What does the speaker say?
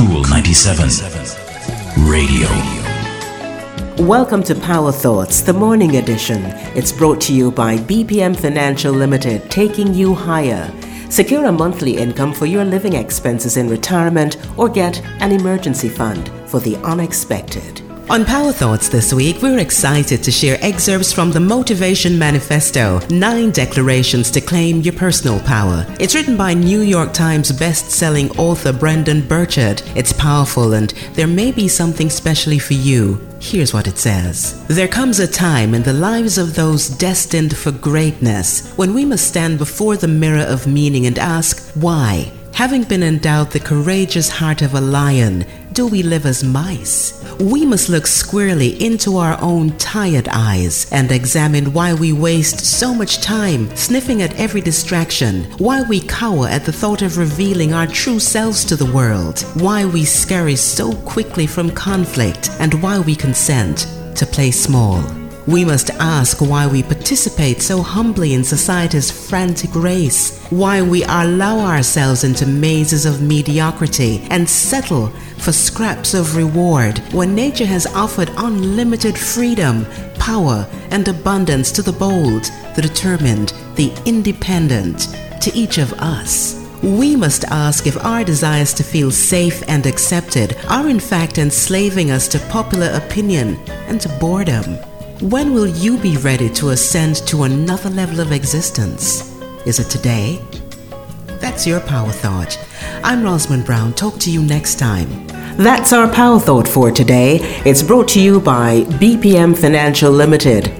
Cool 97 Radio. Welcome to Power Thoughts, the morning edition. It's brought to you by BPM Financial Limited, taking you higher. Secure a monthly income for your living expenses in retirement or get an emergency fund for the unexpected. On Power Thoughts this week, we're excited to share excerpts from the Motivation Manifesto Nine Declarations to Claim Your Personal Power. It's written by New York Times best-selling author Brendon Burchard. It's powerful and there may be something specially for you. Here's what it says There comes a time in the lives of those destined for greatness when we must stand before the mirror of meaning and ask, why? Having been endowed the courageous heart of a lion, do we live as mice? We must look squarely into our own tired eyes and examine why we waste so much time sniffing at every distraction, why we cower at the thought of revealing our true selves to the world, why we scurry so quickly from conflict, and why we consent to play small. We must ask why we participate so humbly in society's frantic race, why we allow ourselves into mazes of mediocrity and settle for scraps of reward when nature has offered unlimited freedom, power, and abundance to the bold, the determined, the independent, to each of us. We must ask if our desires to feel safe and accepted are in fact enslaving us to popular opinion and to boredom. When will you be ready to ascend to another level of existence? Is it today? That's your power thought. I'm Rosamond Brown. Talk to you next time. That's our power thought for today. It's brought to you by BPM Financial Limited,